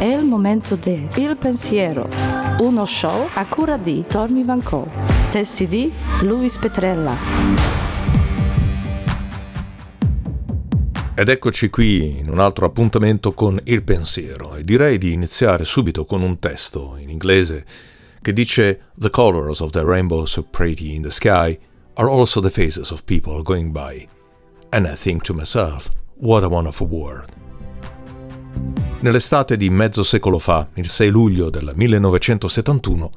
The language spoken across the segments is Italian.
È il momento di Il Pensiero, uno show a cura di Tommy Van Co. Testi di Luis Petrella. Ed eccoci qui in un altro appuntamento con Il Pensiero e direi di iniziare subito con un testo in inglese che dice The colors of the rainbow so pretty in the sky are also the faces of people going by. And I think to myself, what a wonderful world. Nell'estate di mezzo secolo fa, il 6 luglio del 1971,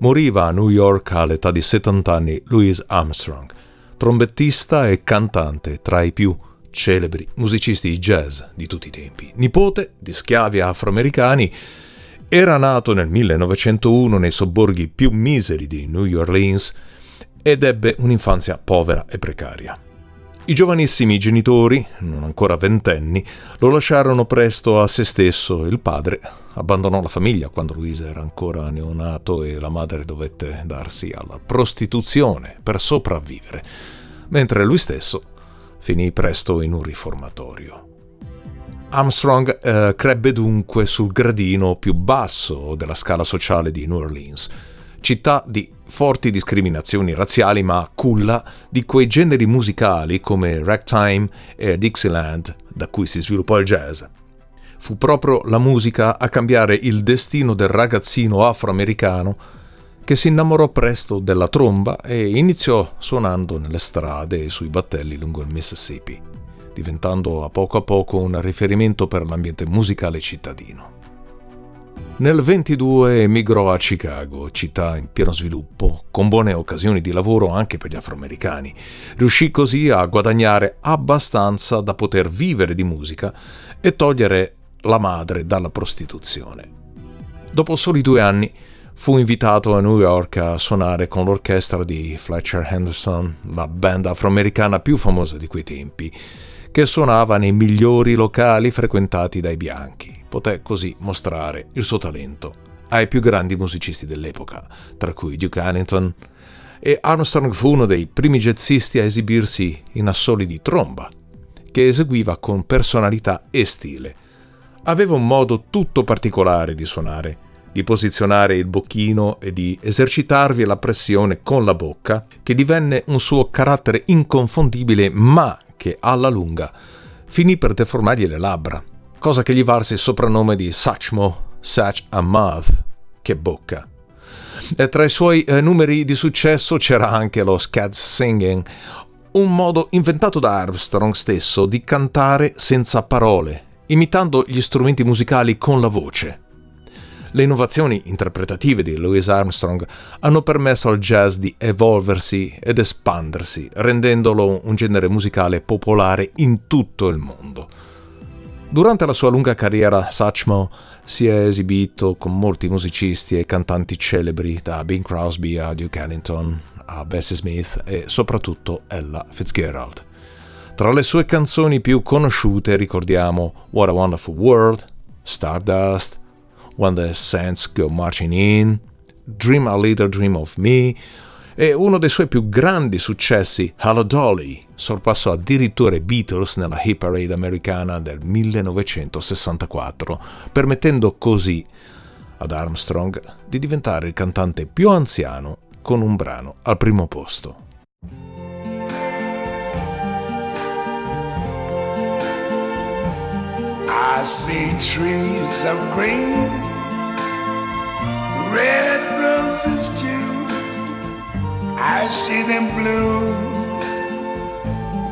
moriva a New York all'età di 70 anni Louis Armstrong, trombettista e cantante tra i più celebri musicisti jazz di tutti i tempi. Nipote di schiavi afroamericani, era nato nel 1901 nei sobborghi più miseri di New Orleans ed ebbe un'infanzia povera e precaria. I giovanissimi genitori, non ancora ventenni, lo lasciarono presto a se stesso. Il padre abbandonò la famiglia quando Luisa era ancora neonato e la madre dovette darsi alla prostituzione per sopravvivere, mentre lui stesso finì presto in un riformatorio. Armstrong eh, crebbe dunque sul gradino più basso della scala sociale di New Orleans, città di forti discriminazioni razziali, ma culla di quei generi musicali come ragtime e Dixieland, da cui si sviluppò il jazz. Fu proprio la musica a cambiare il destino del ragazzino afroamericano che si innamorò presto della tromba e iniziò suonando nelle strade e sui battelli lungo il Mississippi, diventando a poco a poco un riferimento per l'ambiente musicale cittadino. Nel 22 emigrò a Chicago, città in pieno sviluppo, con buone occasioni di lavoro anche per gli afroamericani. Riuscì così a guadagnare abbastanza da poter vivere di musica e togliere la madre dalla prostituzione. Dopo soli due anni fu invitato a New York a suonare con l'orchestra di Fletcher Henderson, la band afroamericana più famosa di quei tempi, che suonava nei migliori locali frequentati dai bianchi poté così mostrare il suo talento ai più grandi musicisti dell'epoca, tra cui Duke Ellington, e Armstrong fu uno dei primi jazzisti a esibirsi in assoli di tromba, che eseguiva con personalità e stile. Aveva un modo tutto particolare di suonare, di posizionare il bocchino e di esercitarvi la pressione con la bocca, che divenne un suo carattere inconfondibile, ma che alla lunga finì per deformargli le labbra cosa che gli valse il soprannome di Sachmo, a Mouth, che bocca. E tra i suoi eh, numeri di successo c'era anche lo scat singing, un modo inventato da Armstrong stesso di cantare senza parole, imitando gli strumenti musicali con la voce. Le innovazioni interpretative di Louis Armstrong hanno permesso al jazz di evolversi ed espandersi, rendendolo un genere musicale popolare in tutto il mondo. Durante la sua lunga carriera, Satchmo si è esibito con molti musicisti e cantanti celebri, da Bing Crosby a Duke Ellington a Bessie Smith e soprattutto Ella Fitzgerald. Tra le sue canzoni più conosciute ricordiamo What a Wonderful World, Stardust, When the Saints Go Marching In, Dream a Little Dream of Me e uno dei suoi più grandi successi, Hello Dolly, sorpassò addirittura i Beatles nella hit parade americana del 1964, permettendo così ad Armstrong di diventare il cantante più anziano con un brano al primo posto. I see trees of green, red roses too. I see them blue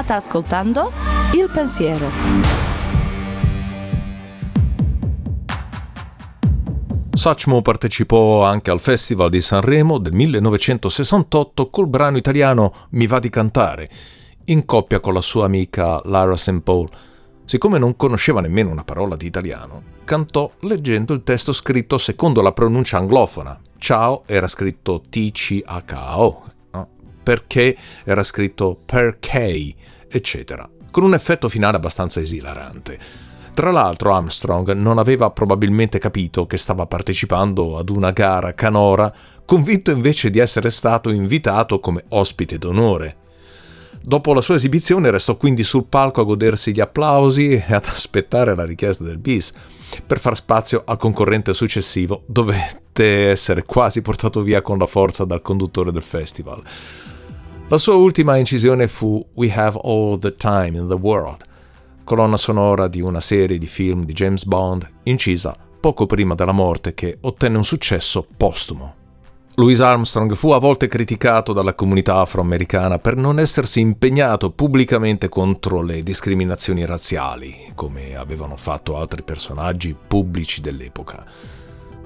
State ascoltando Il Pensiero. Sachmo partecipò anche al Festival di Sanremo del 1968 col brano italiano Mi va di cantare, in coppia con la sua amica Lara St. Paul. Siccome non conosceva nemmeno una parola di italiano, cantò leggendo il testo scritto secondo la pronuncia anglofona. Ciao era scritto T-C-H-O, no? perché era scritto perché, eccetera, con un effetto finale abbastanza esilarante. Tra l'altro Armstrong non aveva probabilmente capito che stava partecipando ad una gara canora, convinto invece di essere stato invitato come ospite d'onore. Dopo la sua esibizione restò quindi sul palco a godersi gli applausi e ad aspettare la richiesta del bis, per far spazio al concorrente successivo, dovette essere quasi portato via con la forza dal conduttore del festival. La sua ultima incisione fu We Have All the Time in the World, colonna sonora di una serie di film di James Bond incisa poco prima della morte che ottenne un successo postumo. Louis Armstrong fu a volte criticato dalla comunità afroamericana per non essersi impegnato pubblicamente contro le discriminazioni razziali, come avevano fatto altri personaggi pubblici dell'epoca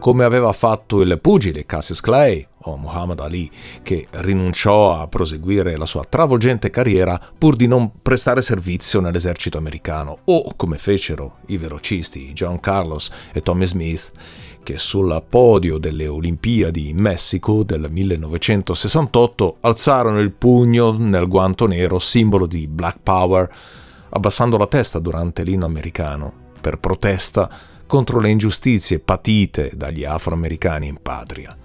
come aveva fatto il pugile Cassius Clay o Muhammad Ali, che rinunciò a proseguire la sua travolgente carriera pur di non prestare servizio nell'esercito americano, o come fecero i velocisti John Carlos e Tommy Smith, che sul podio delle Olimpiadi in Messico del 1968 alzarono il pugno nel guanto nero simbolo di Black Power, abbassando la testa durante l'inno americano, per protesta contro le ingiustizie patite dagli afroamericani in patria.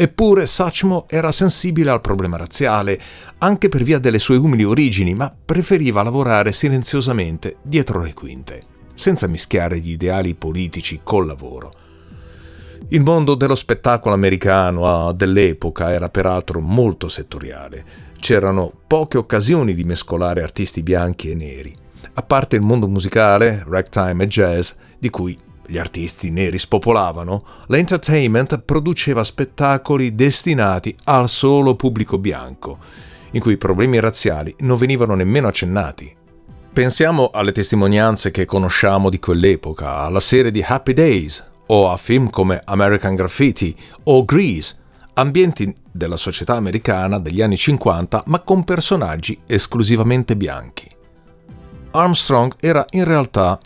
Eppure Sachmo era sensibile al problema razziale, anche per via delle sue umili origini, ma preferiva lavorare silenziosamente dietro le quinte, senza mischiare gli ideali politici col lavoro. Il mondo dello spettacolo americano dell'epoca era peraltro molto settoriale. C'erano poche occasioni di mescolare artisti bianchi e neri, a parte il mondo musicale, ragtime e jazz, di cui gli artisti neri spopolavano, l'entertainment produceva spettacoli destinati al solo pubblico bianco, in cui i problemi razziali non venivano nemmeno accennati. Pensiamo alle testimonianze che conosciamo di quell'epoca, alla serie di Happy Days, o a film come American Graffiti o Grease, ambienti della società americana degli anni 50 ma con personaggi esclusivamente bianchi. Armstrong era in realtà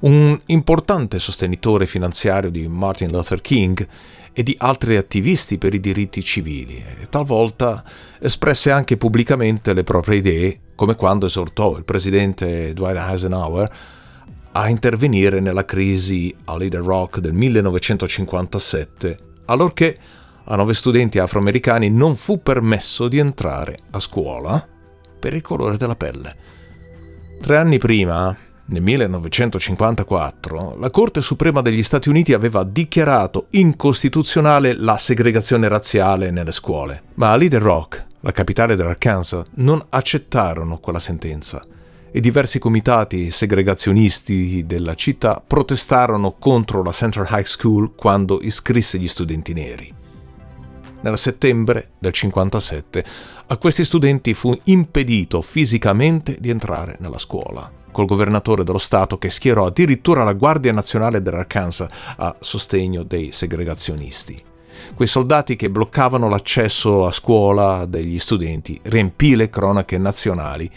un importante sostenitore finanziario di Martin Luther King e di altri attivisti per i diritti civili e talvolta espresse anche pubblicamente le proprie idee, come quando esortò il presidente Dwight Eisenhower a intervenire nella crisi a Little Rock del 1957, allorché a nove studenti afroamericani non fu permesso di entrare a scuola per il colore della pelle. Tre anni prima, nel 1954, la Corte Suprema degli Stati Uniti aveva dichiarato incostituzionale la segregazione razziale nelle scuole, ma a Little Rock, la capitale dell'Arkansas, non accettarono quella sentenza e diversi comitati segregazionisti della città protestarono contro la Central High School quando iscrisse gli studenti neri. Nel settembre del 57 a questi studenti fu impedito fisicamente di entrare nella scuola. Col governatore dello Stato che schierò addirittura la Guardia Nazionale dell'Arkansas a sostegno dei segregazionisti. Quei soldati che bloccavano l'accesso a scuola degli studenti riempì le cronache nazionali,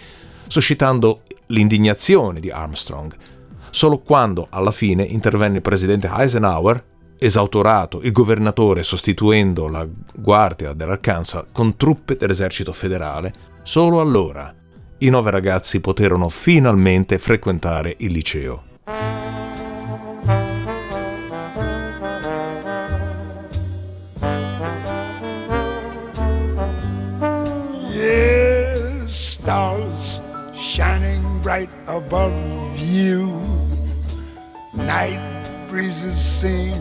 suscitando l'indignazione di Armstrong. Solo quando alla fine intervenne il presidente Eisenhower, esautorato il governatore sostituendo la guardia dell'Arkansas con truppe dell'esercito federale, solo allora i nove ragazzi poterono finalmente frequentare il liceo. Yes, stars shining bright above you. Night breezes seem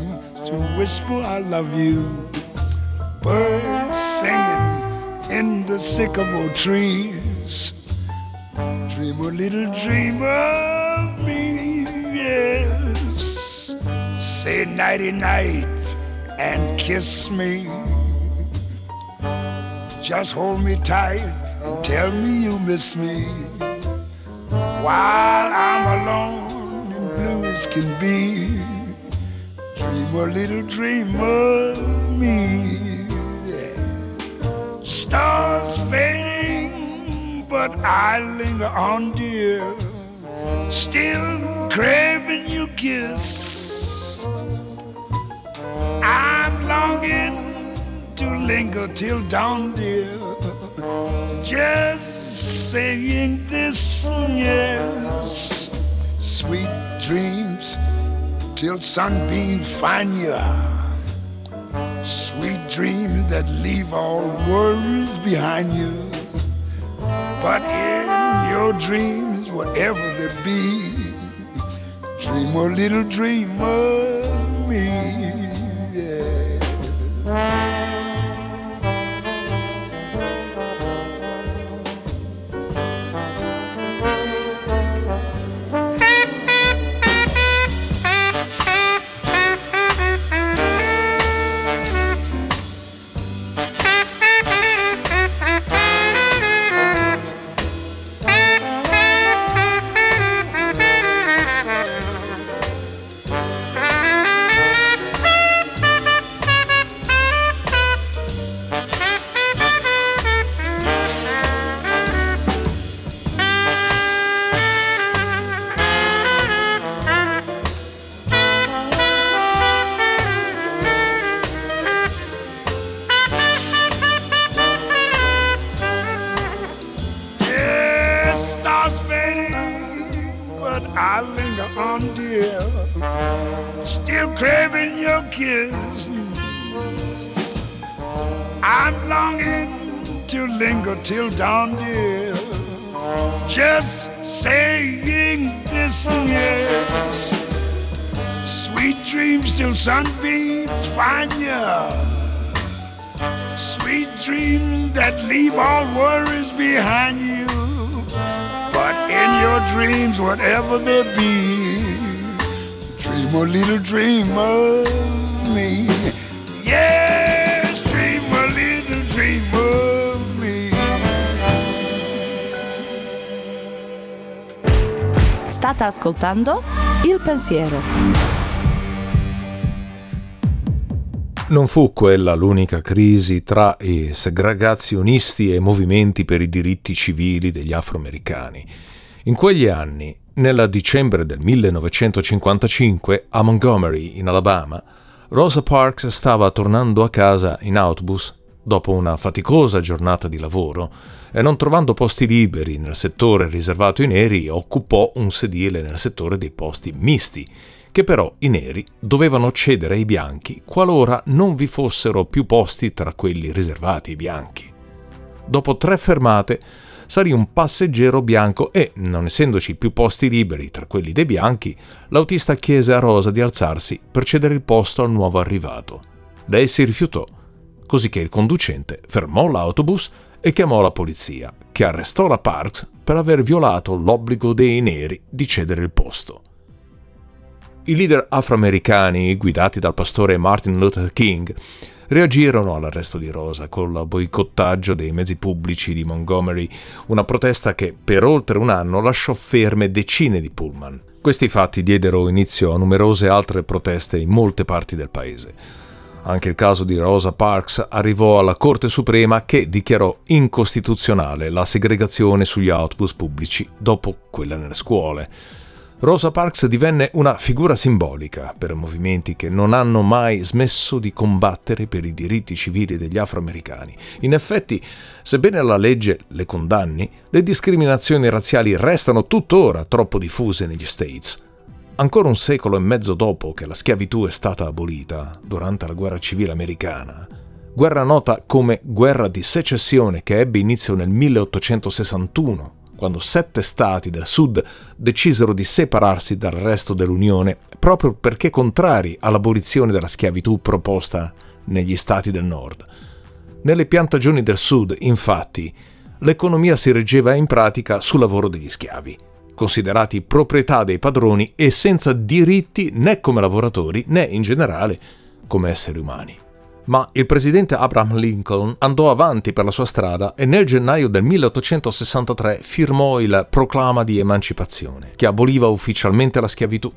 to whisper, I love you. Birds singing in the sycamore trees. Dream a little dream of me, yes. Say nighty night and kiss me. Just hold me tight and tell me you miss me. While I'm alone and blue as can be, dream a little dream of me. Stars fading, but I linger on, dear. Still craving your kiss. I'm longing to linger till dawn, dear. Just saying this, yes. Sweet dreams till sunbeams find you. Sweet dreams that leave all worries behind you. But in your dreams, whatever they be, dream a little dream of me. Still craving your kiss. I'm longing to linger till dawn, dear. Just saying this, yes. Sweet dreams till sunbeams find you. Sweet dreams that leave all worries behind you. But in your dreams, whatever they be, dream a little dream of me. Yes, dream a little dream of me. State ascoltando Il Pensiero. Non fu quella l'unica crisi tra i segregazionisti e i movimenti per i diritti civili degli afroamericani. In quegli anni, nella dicembre del 1955, a Montgomery, in Alabama, Rosa Parks stava tornando a casa in autobus dopo una faticosa giornata di lavoro e non trovando posti liberi nel settore riservato ai neri, occupò un sedile nel settore dei posti misti che però i neri dovevano cedere ai bianchi qualora non vi fossero più posti tra quelli riservati ai bianchi. Dopo tre fermate salì un passeggero bianco e, non essendoci più posti liberi tra quelli dei bianchi, l'autista chiese a Rosa di alzarsi per cedere il posto al nuovo arrivato. Lei si rifiutò, così che il conducente fermò l'autobus e chiamò la polizia, che arrestò la Parks per aver violato l'obbligo dei neri di cedere il posto. I leader afroamericani, guidati dal pastore Martin Luther King, reagirono all'arresto di Rosa col boicottaggio dei mezzi pubblici di Montgomery, una protesta che per oltre un anno lasciò ferme decine di pullman. Questi fatti diedero inizio a numerose altre proteste in molte parti del paese. Anche il caso di Rosa Parks arrivò alla Corte Suprema che dichiarò incostituzionale la segregazione sugli autobus pubblici dopo quella nelle scuole. Rosa Parks divenne una figura simbolica per movimenti che non hanno mai smesso di combattere per i diritti civili degli afroamericani. In effetti, sebbene la legge le condanni, le discriminazioni razziali restano tuttora troppo diffuse negli States. Ancora un secolo e mezzo dopo che la schiavitù è stata abolita, durante la guerra civile americana, guerra nota come guerra di secessione che ebbe inizio nel 1861, quando sette stati del sud decisero di separarsi dal resto dell'Unione proprio perché contrari all'abolizione della schiavitù proposta negli stati del nord. Nelle piantagioni del sud, infatti, l'economia si reggeva in pratica sul lavoro degli schiavi, considerati proprietà dei padroni e senza diritti né come lavoratori né in generale come esseri umani. Ma il presidente Abraham Lincoln andò avanti per la sua strada e nel gennaio del 1863 firmò il Proclama di Emancipazione, che aboliva ufficialmente la schiavitù.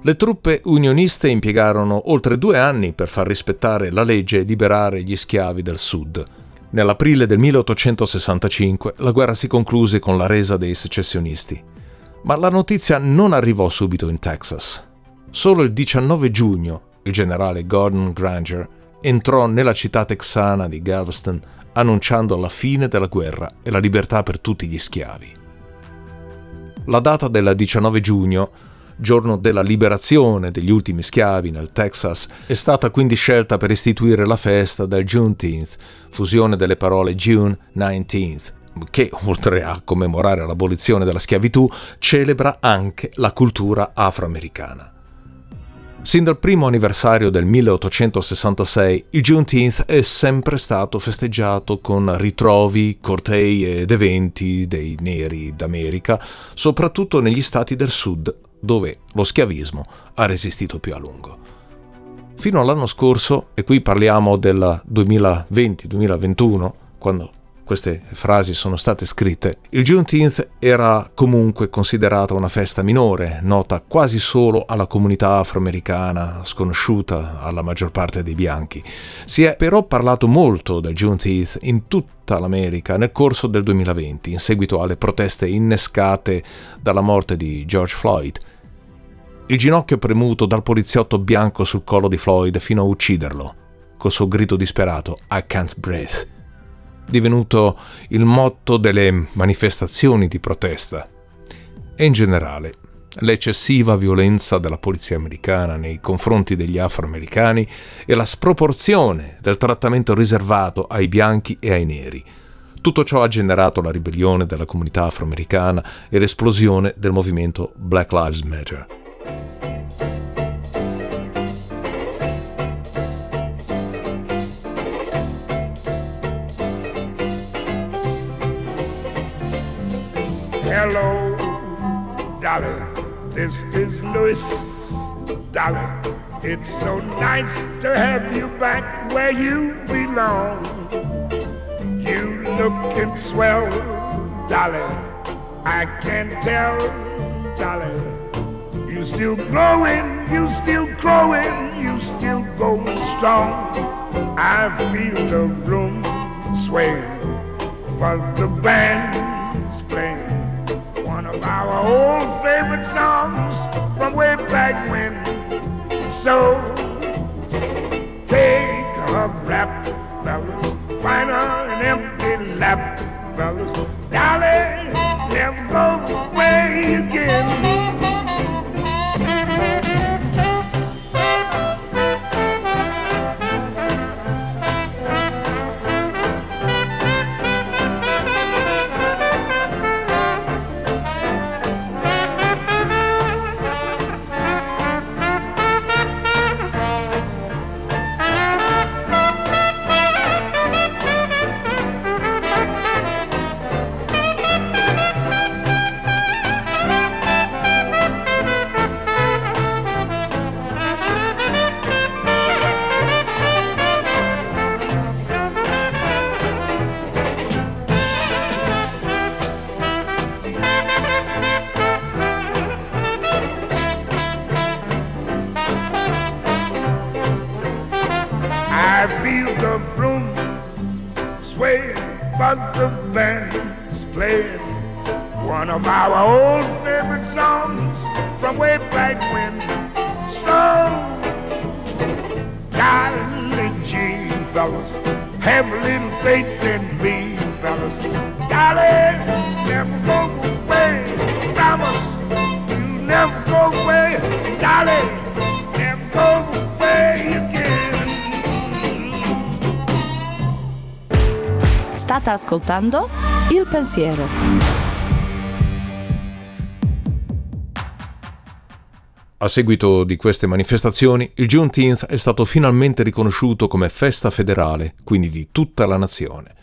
Le truppe unioniste impiegarono oltre due anni per far rispettare la legge e liberare gli schiavi del Sud. Nell'aprile del 1865 la guerra si concluse con la resa dei secessionisti. Ma la notizia non arrivò subito in Texas. Solo il 19 giugno il generale Gordon Granger entrò nella città texana di Galveston annunciando la fine della guerra e la libertà per tutti gli schiavi. La data del 19 giugno, giorno della liberazione degli ultimi schiavi nel Texas, è stata quindi scelta per istituire la festa del Juneteenth, fusione delle parole June 19th, che, oltre a commemorare l'abolizione della schiavitù, celebra anche la cultura afroamericana. Sin dal primo anniversario del 1866, il Juneteenth è sempre stato festeggiato con ritrovi, cortei ed eventi dei neri d'America, soprattutto negli stati del sud, dove lo schiavismo ha resistito più a lungo. Fino all'anno scorso, e qui parliamo del 2020-2021, quando queste frasi sono state scritte, il Juneteenth era comunque considerata una festa minore, nota quasi solo alla comunità afroamericana, sconosciuta alla maggior parte dei bianchi. Si è però parlato molto del Juneteenth in tutta l'America nel corso del 2020, in seguito alle proteste innescate dalla morte di George Floyd. Il ginocchio premuto dal poliziotto bianco sul collo di Floyd fino a ucciderlo, col suo grido disperato I can't breathe divenuto il motto delle manifestazioni di protesta e in generale l'eccessiva violenza della polizia americana nei confronti degli afroamericani e la sproporzione del trattamento riservato ai bianchi e ai neri. Tutto ciò ha generato la ribellione della comunità afroamericana e l'esplosione del movimento Black Lives Matter. Dolly. This is Louis. Dolly, it's so nice to have you back where you belong. You looking swell, Dolly. I can tell, Dolly. You still growing, you still growing, you still going strong. I feel the room sway, but the of our old favorite songs from way back when. So take a rap, fellas, find an empty lap, fellas. Darling, never go away again. Fellas, have a little faith in me, fellas. Darling, never go away, promise you never go away, darling, never go again. State ascoltando Il Pensiero. A seguito di queste manifestazioni, il Juneteenth è stato finalmente riconosciuto come festa federale, quindi di tutta la nazione.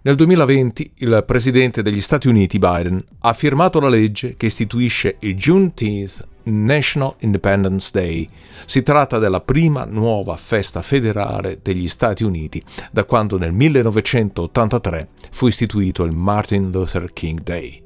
Nel 2020 il presidente degli Stati Uniti Biden ha firmato la legge che istituisce il Juneteenth National Independence Day. Si tratta della prima nuova festa federale degli Stati Uniti da quando nel 1983 fu istituito il Martin Luther King Day.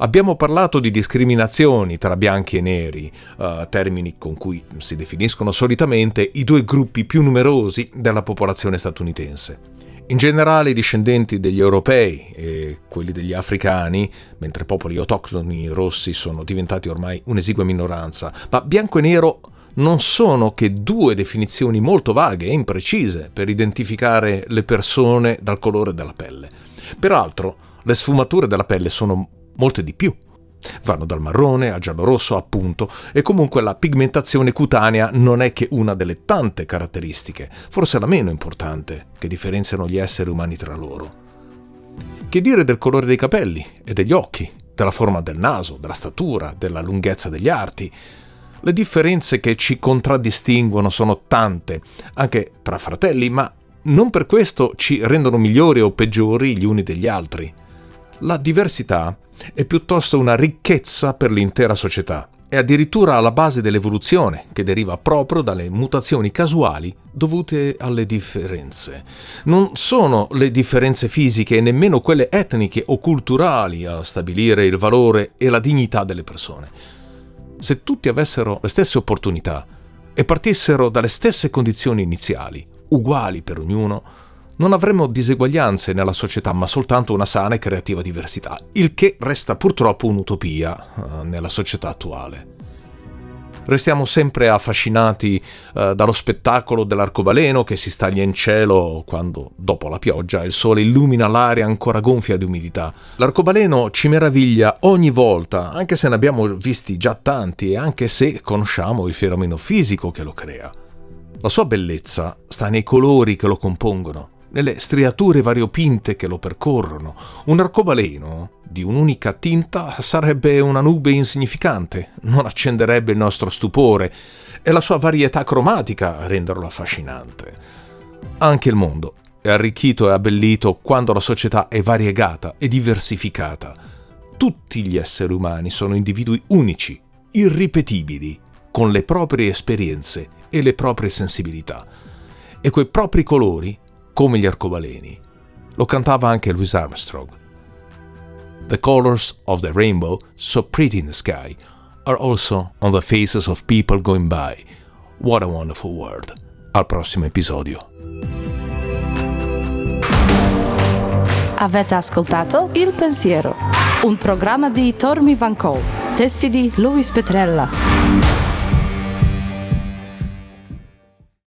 Abbiamo parlato di discriminazioni tra bianchi e neri, uh, termini con cui si definiscono solitamente i due gruppi più numerosi della popolazione statunitense. In generale i discendenti degli europei e quelli degli africani, mentre popoli autoctoni rossi sono diventati ormai un'esigua minoranza, ma bianco e nero non sono che due definizioni molto vaghe e imprecise per identificare le persone dal colore della pelle. Peraltro, le sfumature della pelle sono molte di più. Vanno dal marrone a giallo-rosso, appunto, e comunque la pigmentazione cutanea non è che una delle tante caratteristiche, forse la meno importante, che differenziano gli esseri umani tra loro. Che dire del colore dei capelli e degli occhi, della forma del naso, della statura, della lunghezza degli arti? Le differenze che ci contraddistinguono sono tante, anche tra fratelli, ma non per questo ci rendono migliori o peggiori gli uni degli altri. La diversità è piuttosto una ricchezza per l'intera società. È addirittura alla base dell'evoluzione, che deriva proprio dalle mutazioni casuali dovute alle differenze. Non sono le differenze fisiche e nemmeno quelle etniche o culturali a stabilire il valore e la dignità delle persone. Se tutti avessero le stesse opportunità e partissero dalle stesse condizioni iniziali, uguali per ognuno, non avremo diseguaglianze nella società, ma soltanto una sana e creativa diversità, il che resta purtroppo un'utopia uh, nella società attuale. Restiamo sempre affascinati uh, dallo spettacolo dell'arcobaleno che si staglia in cielo quando, dopo la pioggia, il sole illumina l'aria ancora gonfia di umidità. L'arcobaleno ci meraviglia ogni volta, anche se ne abbiamo visti già tanti e anche se conosciamo il fenomeno fisico che lo crea. La sua bellezza sta nei colori che lo compongono nelle striature variopinte che lo percorrono. Un arcobaleno di un'unica tinta sarebbe una nube insignificante, non accenderebbe il nostro stupore, è la sua varietà cromatica a renderlo affascinante. Anche il mondo è arricchito e abbellito quando la società è variegata e diversificata. Tutti gli esseri umani sono individui unici, irripetibili, con le proprie esperienze e le proprie sensibilità. E quei propri colori come gli arcobaleni. Lo cantava anche Louis Armstrong. The colors of the rainbow, so pretty in the sky, are also on the faces of people going by. What a wonderful world. Al prossimo episodio. Avete ascoltato Il Pensiero, un programma di Tormi Van Cole, testi di Louis Petrella.